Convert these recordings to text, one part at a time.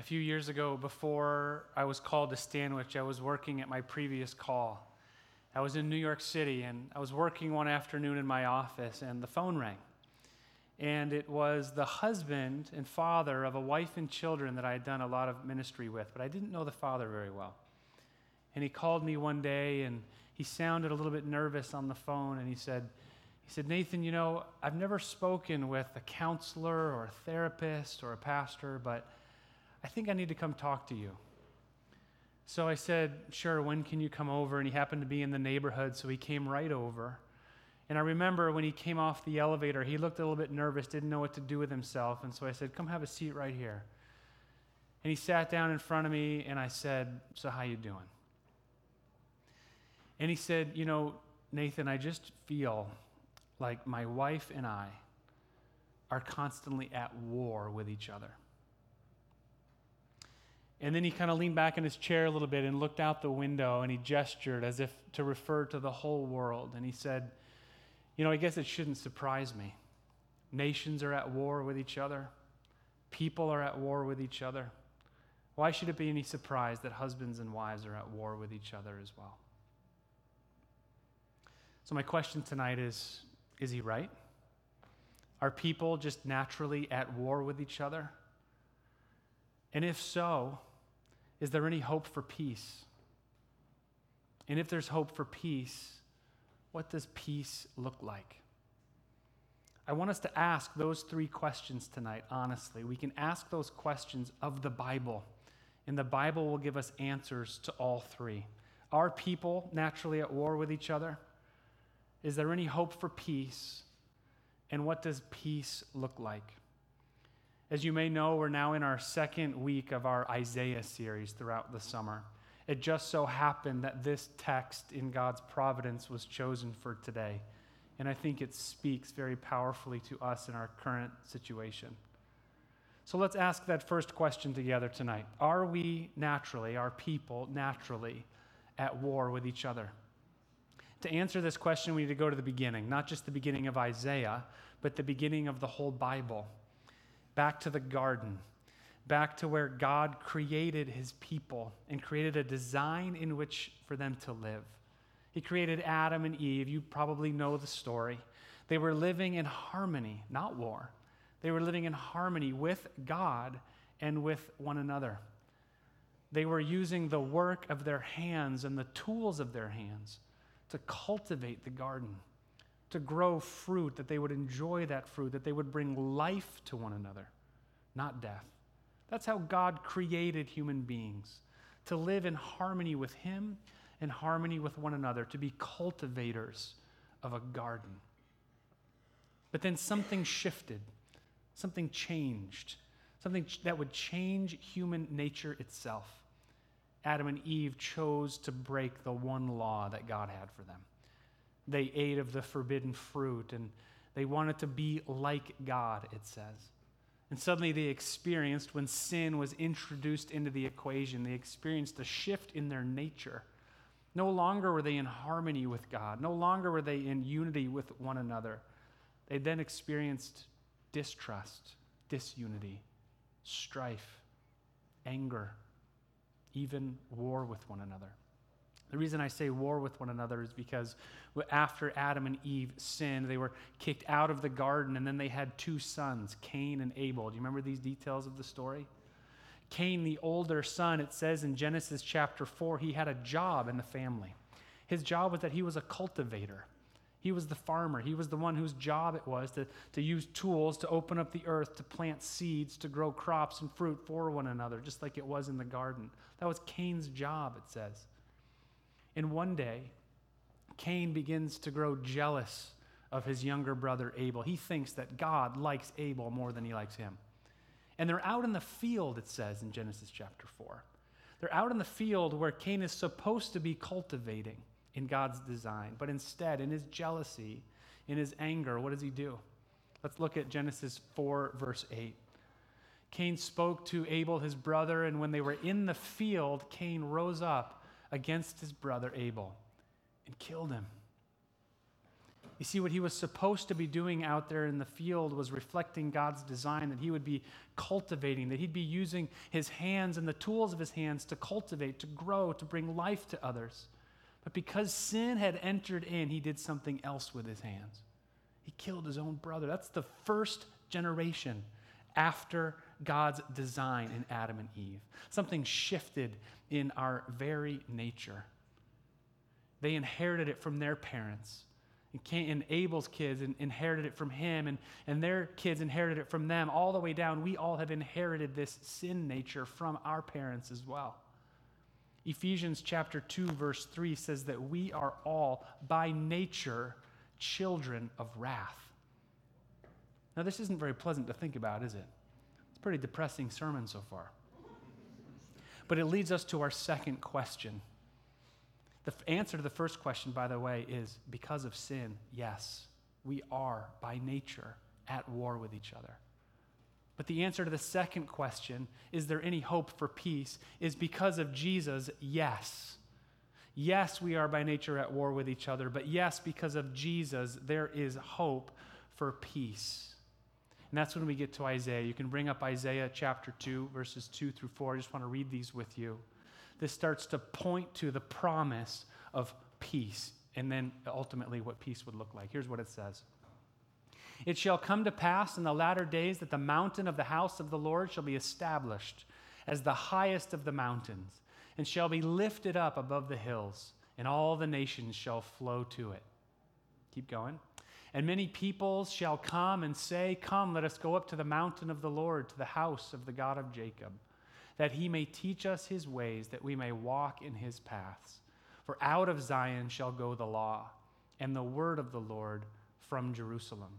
A few years ago, before I was called to Stanwich, I was working at my previous call. I was in New York City and I was working one afternoon in my office, and the phone rang. And it was the husband and father of a wife and children that I had done a lot of ministry with, but I didn't know the father very well. And he called me one day and he sounded a little bit nervous on the phone and he said, he said, Nathan, you know, I've never spoken with a counselor or a therapist or a pastor, but I think I need to come talk to you. So I said, Sure, when can you come over? And he happened to be in the neighborhood, so he came right over. And I remember when he came off the elevator, he looked a little bit nervous, didn't know what to do with himself. And so I said, Come have a seat right here. And he sat down in front of me, and I said, So, how you doing? And he said, You know, Nathan, I just feel like my wife and I are constantly at war with each other. And then he kind of leaned back in his chair a little bit and looked out the window and he gestured as if to refer to the whole world. And he said, You know, I guess it shouldn't surprise me. Nations are at war with each other, people are at war with each other. Why should it be any surprise that husbands and wives are at war with each other as well? So, my question tonight is Is he right? Are people just naturally at war with each other? And if so, is there any hope for peace? And if there's hope for peace, what does peace look like? I want us to ask those three questions tonight, honestly. We can ask those questions of the Bible, and the Bible will give us answers to all three. Are people naturally at war with each other? Is there any hope for peace? And what does peace look like? As you may know, we're now in our second week of our Isaiah series throughout the summer. It just so happened that this text in God's providence was chosen for today. And I think it speaks very powerfully to us in our current situation. So let's ask that first question together tonight. Are we naturally, our people naturally, at war with each other? To answer this question, we need to go to the beginning, not just the beginning of Isaiah, but the beginning of the whole Bible back to the garden, back to where God created his people and created a design in which for them to live. He created Adam and Eve. You probably know the story. They were living in harmony, not war. They were living in harmony with God and with one another. They were using the work of their hands and the tools of their hands to cultivate the garden to grow fruit, that they would enjoy that fruit, that they would bring life to one another, not death. That's how God created human beings to live in harmony with Him in harmony with one another, to be cultivators of a garden. But then something shifted, something changed, something that would change human nature itself. Adam and Eve chose to break the one law that God had for them they ate of the forbidden fruit and they wanted to be like God, it says. And suddenly they experienced, when sin was introduced into the equation, they experienced a shift in their nature. No longer were they in harmony with God, no longer were they in unity with one another. They then experienced distrust, disunity, strife, anger, even war with one another. The reason I say war with one another is because after Adam and Eve sinned, they were kicked out of the garden, and then they had two sons, Cain and Abel. Do you remember these details of the story? Cain, the older son, it says in Genesis chapter 4, he had a job in the family. His job was that he was a cultivator. He was the farmer. He was the one whose job it was to, to use tools to open up the earth, to plant seeds, to grow crops and fruit for one another, just like it was in the garden. That was Cain's job, it says. And one day, Cain begins to grow jealous of his younger brother Abel. He thinks that God likes Abel more than he likes him. And they're out in the field, it says in Genesis chapter 4. They're out in the field where Cain is supposed to be cultivating in God's design. But instead, in his jealousy, in his anger, what does he do? Let's look at Genesis 4, verse 8. Cain spoke to Abel, his brother, and when they were in the field, Cain rose up against his brother Abel and killed him. You see, what he was supposed to be doing out there in the field was reflecting God's design, that he would be cultivating, that he'd be using his hands and the tools of his hands to cultivate, to grow, to bring life to others. But because sin had entered in, he did something else with his hands. He killed his own brother. That's the first generation after God's design in Adam and Eve. Something shifted in our very nature. They inherited it from their parents. And Abel's kids inherited it from him, and, and their kids inherited it from them, all the way down. We all have inherited this sin nature from our parents as well. Ephesians chapter 2, verse 3 says that we are all, by nature, children of wrath. Now, this isn't very pleasant to think about, is it? It's a pretty depressing sermon so far. But it leads us to our second question the answer to the first question, by the way, is because of sin, yes, we are by nature at war with each other. But the answer to the second question, is there any hope for peace, is because of Jesus, yes. Yes, we are by nature at war with each other, but yes, because of Jesus, there is hope for peace. And that's when we get to Isaiah. You can bring up Isaiah chapter 2, verses 2 through 4. I just want to read these with you this starts to point to the promise of peace and then ultimately what peace would look like. Here's what it says It shall come to pass in the latter days that the mountain of the house of the Lord shall be established as the highest of the mountains, and shall be lifted up above the hills, and all the nations shall flow to it. Keep going. And many peoples shall come and say, Come, let us go up to the mountain of the Lord, to the house of the God of Jacob that he may teach us his ways, that we may walk in his paths. For out of Zion shall go the law, and the word of the Lord from Jerusalem.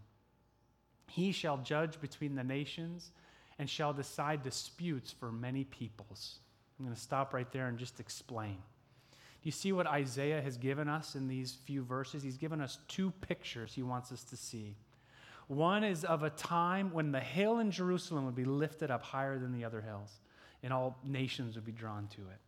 He shall judge between the nations and shall decide disputes for many peoples. I'm going to stop right there and just explain. You see what Isaiah has given us in these few verses? He's given us two pictures he wants us to see. One is of a time when the hill in Jerusalem would be lifted up higher than the other hills and all nations would be drawn to it.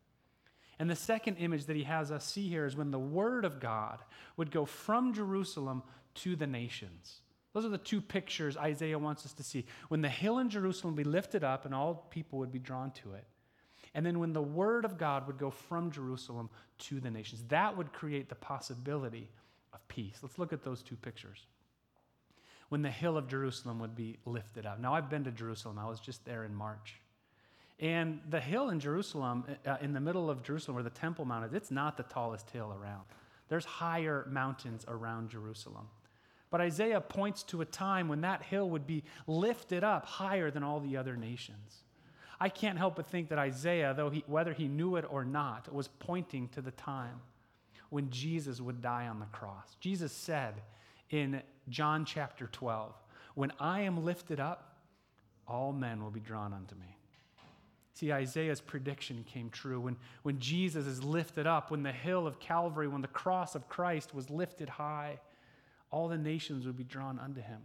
And the second image that he has us see here is when the word of God would go from Jerusalem to the nations. Those are the two pictures Isaiah wants us to see. When the hill in Jerusalem would be lifted up and all people would be drawn to it. And then when the word of God would go from Jerusalem to the nations, that would create the possibility of peace. Let's look at those two pictures. When the hill of Jerusalem would be lifted up. Now, I've been to Jerusalem, I was just there in March. And the hill in Jerusalem, uh, in the middle of Jerusalem where the Temple Mount is, it's not the tallest hill around. There's higher mountains around Jerusalem. But Isaiah points to a time when that hill would be lifted up higher than all the other nations. I can't help but think that Isaiah, though he, whether he knew it or not, was pointing to the time when Jesus would die on the cross. Jesus said in John chapter 12, When I am lifted up, all men will be drawn unto me. See, Isaiah's prediction came true. When, when Jesus is lifted up, when the hill of Calvary, when the cross of Christ was lifted high, all the nations would be drawn unto him.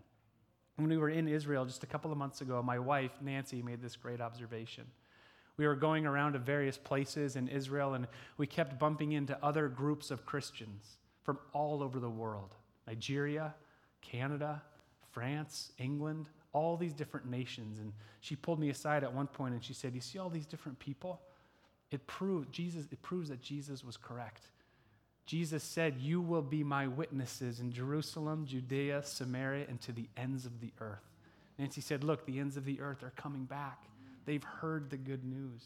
When we were in Israel just a couple of months ago, my wife, Nancy, made this great observation. We were going around to various places in Israel, and we kept bumping into other groups of Christians from all over the world Nigeria, Canada, France, England, all these different nations. And she pulled me aside at one point and she said, You see all these different people? It proved Jesus, it proves that Jesus was correct. Jesus said, You will be my witnesses in Jerusalem, Judea, Samaria, and to the ends of the earth. Nancy said, Look, the ends of the earth are coming back. They've heard the good news.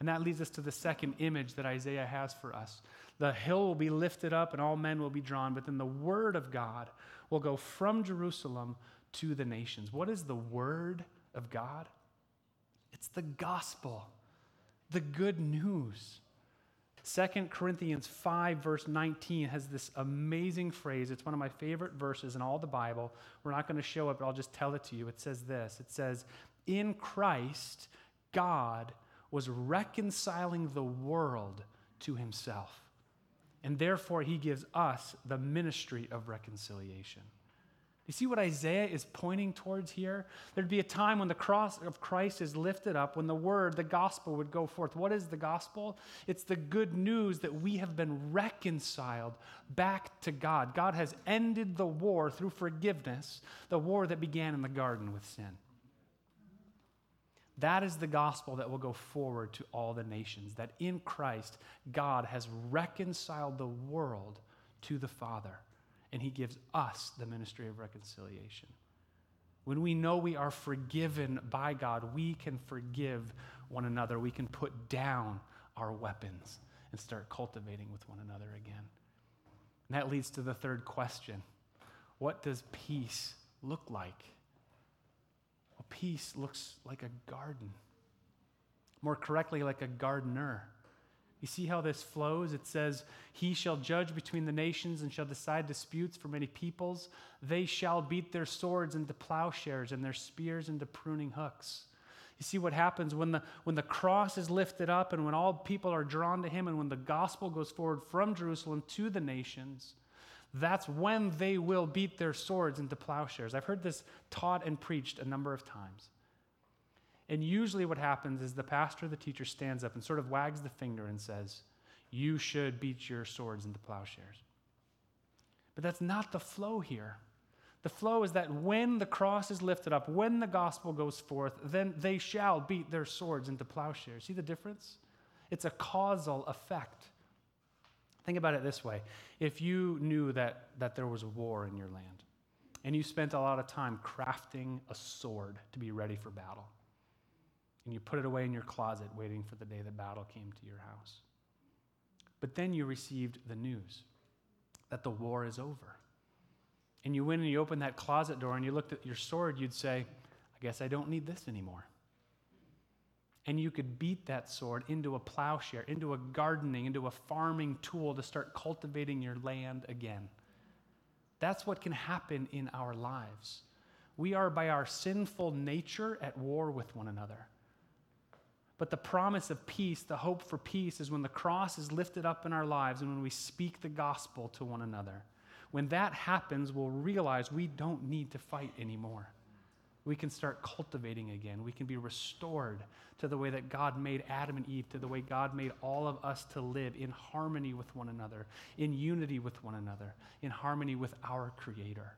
And that leads us to the second image that Isaiah has for us. The hill will be lifted up and all men will be drawn, but then the word of God will go from Jerusalem to the nations. What is the word of God? It's the gospel, the good news. 2 Corinthians 5, verse 19, has this amazing phrase. It's one of my favorite verses in all the Bible. We're not going to show it, but I'll just tell it to you. It says this It says, In Christ, God was reconciling the world to himself. And therefore, he gives us the ministry of reconciliation. You see what Isaiah is pointing towards here? There'd be a time when the cross of Christ is lifted up, when the word, the gospel, would go forth. What is the gospel? It's the good news that we have been reconciled back to God. God has ended the war through forgiveness, the war that began in the garden with sin. That is the gospel that will go forward to all the nations, that in Christ, God has reconciled the world to the Father and he gives us the ministry of reconciliation. When we know we are forgiven by God, we can forgive one another. We can put down our weapons and start cultivating with one another again. And that leads to the third question What does peace look like? Well, peace looks like a garden, more correctly, like a gardener. You see how this flows? It says, He shall judge between the nations and shall decide disputes for many peoples. They shall beat their swords into plowshares and their spears into pruning hooks. You see what happens when the, when the cross is lifted up and when all people are drawn to Him and when the gospel goes forward from Jerusalem to the nations. That's when they will beat their swords into plowshares. I've heard this taught and preached a number of times. And usually, what happens is the pastor, the teacher, stands up and sort of wags the finger and says, You should beat your swords into plowshares. But that's not the flow here. The flow is that when the cross is lifted up, when the gospel goes forth, then they shall beat their swords into plowshares. See the difference? It's a causal effect. Think about it this way if you knew that, that there was a war in your land, and you spent a lot of time crafting a sword to be ready for battle, and you put it away in your closet, waiting for the day the battle came to your house. But then you received the news that the war is over. And you went and you opened that closet door and you looked at your sword, you'd say, I guess I don't need this anymore. And you could beat that sword into a plowshare, into a gardening, into a farming tool to start cultivating your land again. That's what can happen in our lives. We are, by our sinful nature, at war with one another. But the promise of peace, the hope for peace, is when the cross is lifted up in our lives and when we speak the gospel to one another. When that happens, we'll realize we don't need to fight anymore. We can start cultivating again. We can be restored to the way that God made Adam and Eve, to the way God made all of us to live in harmony with one another, in unity with one another, in harmony with our Creator.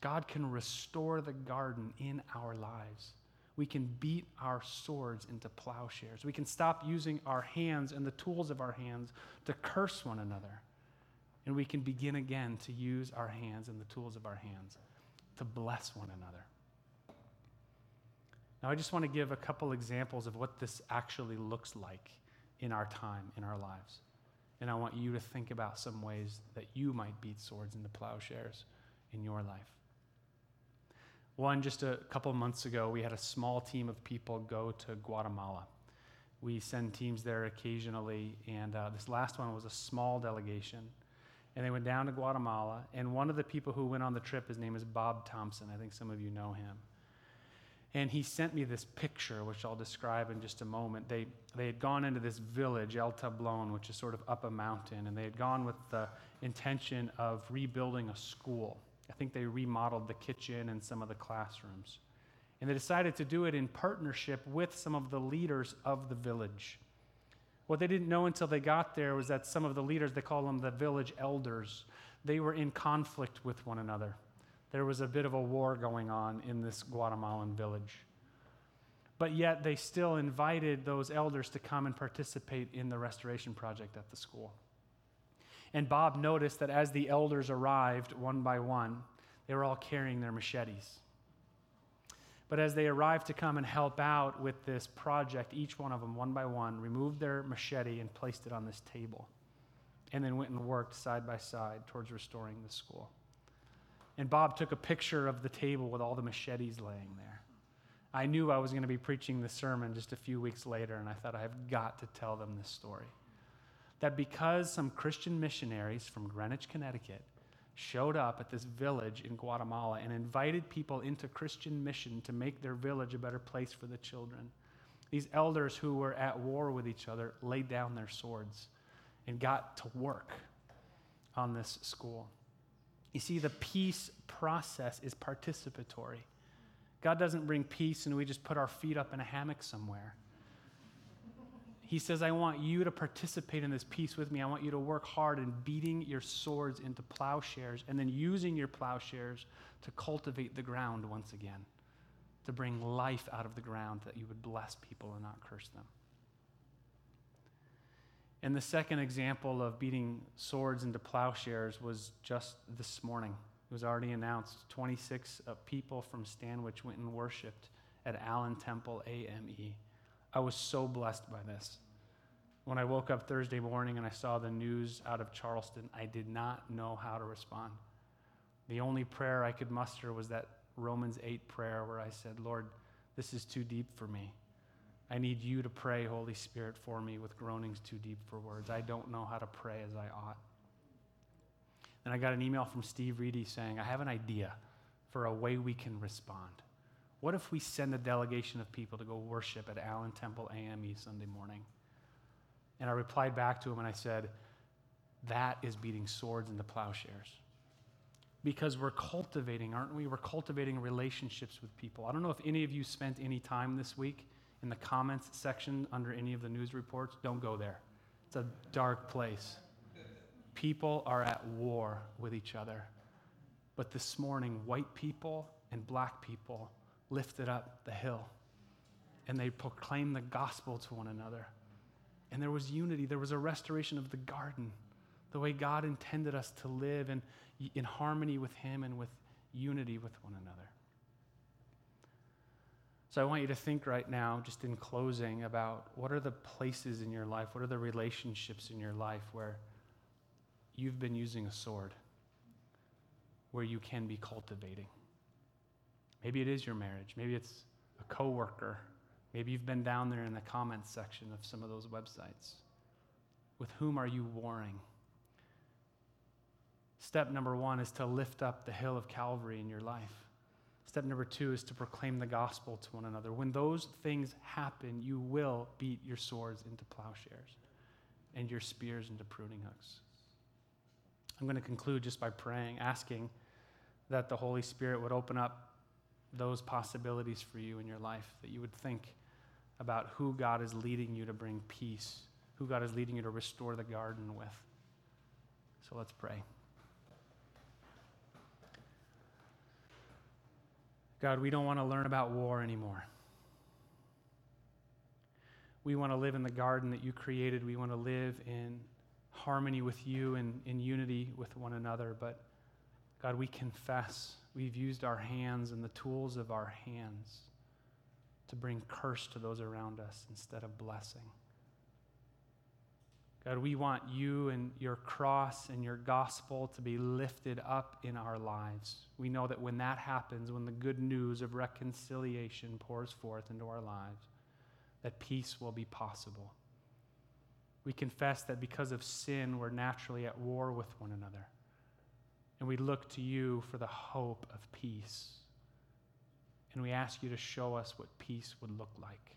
God can restore the garden in our lives we can beat our swords into plowshares. We can stop using our hands and the tools of our hands to curse one another. And we can begin again to use our hands and the tools of our hands to bless one another. Now, I just want to give a couple examples of what this actually looks like in our time, in our lives. And I want you to think about some ways that you might beat swords into plowshares in your life. One, just a couple months ago, we had a small team of people go to Guatemala. We send teams there occasionally, and uh, this last one was a small delegation. And they went down to Guatemala, and one of the people who went on the trip, his name is Bob Thompson. I think some of you know him. And he sent me this picture, which I'll describe in just a moment. They, they had gone into this village, El Tablon, which is sort of up a mountain, and they had gone with the intention of rebuilding a school. I think they remodeled the kitchen and some of the classrooms. And they decided to do it in partnership with some of the leaders of the village. What they didn't know until they got there was that some of the leaders, they call them the village elders, they were in conflict with one another. There was a bit of a war going on in this Guatemalan village. But yet, they still invited those elders to come and participate in the restoration project at the school. And Bob noticed that as the elders arrived one by one, they were all carrying their machetes. But as they arrived to come and help out with this project, each one of them, one by one, removed their machete and placed it on this table, and then went and worked side by side towards restoring the school. And Bob took a picture of the table with all the machetes laying there. I knew I was going to be preaching the sermon just a few weeks later, and I thought I've got to tell them this story that because some Christian missionaries from Greenwich, Connecticut, showed up at this village in Guatemala and invited people into Christian mission to make their village a better place for the children. These elders who were at war with each other laid down their swords and got to work on this school. You see, the peace process is participatory. God doesn't bring peace and we just put our feet up in a hammock somewhere. He says, I want you to participate in this peace with me. I want you to work hard in beating your swords into plowshares and then using your plowshares to cultivate the ground once again, to bring life out of the ground that you would bless people and not curse them. And the second example of beating swords into plowshares was just this morning. It was already announced. 26 uh, people from Stanwich went and worshiped at Allen Temple AME. I was so blessed by this. When I woke up Thursday morning and I saw the news out of Charleston, I did not know how to respond. The only prayer I could muster was that Romans 8 prayer where I said, Lord, this is too deep for me. I need you to pray, Holy Spirit, for me with groanings too deep for words. I don't know how to pray as I ought. And I got an email from Steve Reedy saying, I have an idea for a way we can respond. What if we send a delegation of people to go worship at Allen Temple AME Sunday morning? And I replied back to him and I said, That is beating swords into plowshares. Because we're cultivating, aren't we? We're cultivating relationships with people. I don't know if any of you spent any time this week in the comments section under any of the news reports, don't go there. It's a dark place. People are at war with each other. But this morning, white people and black people lifted up the hill and they proclaimed the gospel to one another. And there was unity, there was a restoration of the garden, the way God intended us to live in, in harmony with Him and with unity with one another. So I want you to think right now, just in closing, about what are the places in your life, what are the relationships in your life where you've been using a sword, where you can be cultivating. Maybe it is your marriage, maybe it's a coworker, maybe you've been down there in the comments section of some of those websites. With whom are you warring? Step number one is to lift up the hill of Calvary in your life. Step number two is to proclaim the gospel to one another. When those things happen, you will beat your swords into plowshares and your spears into pruning hooks. I'm going to conclude just by praying, asking that the Holy Spirit would open up those possibilities for you in your life, that you would think about who God is leading you to bring peace, who God is leading you to restore the garden with. So let's pray. God, we don't want to learn about war anymore. We want to live in the garden that you created. We want to live in harmony with you and in unity with one another. But God, we confess we've used our hands and the tools of our hands to bring curse to those around us instead of blessing. God, we want you and your cross and your gospel to be lifted up in our lives. We know that when that happens, when the good news of reconciliation pours forth into our lives, that peace will be possible. We confess that because of sin, we're naturally at war with one another. And we look to you for the hope of peace. And we ask you to show us what peace would look like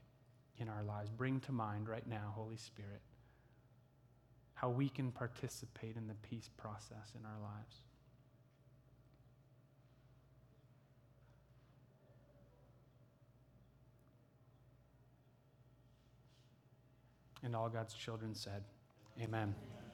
in our lives. Bring to mind right now, Holy Spirit how we can participate in the peace process in our lives. And all God's children said, Amen. Amen.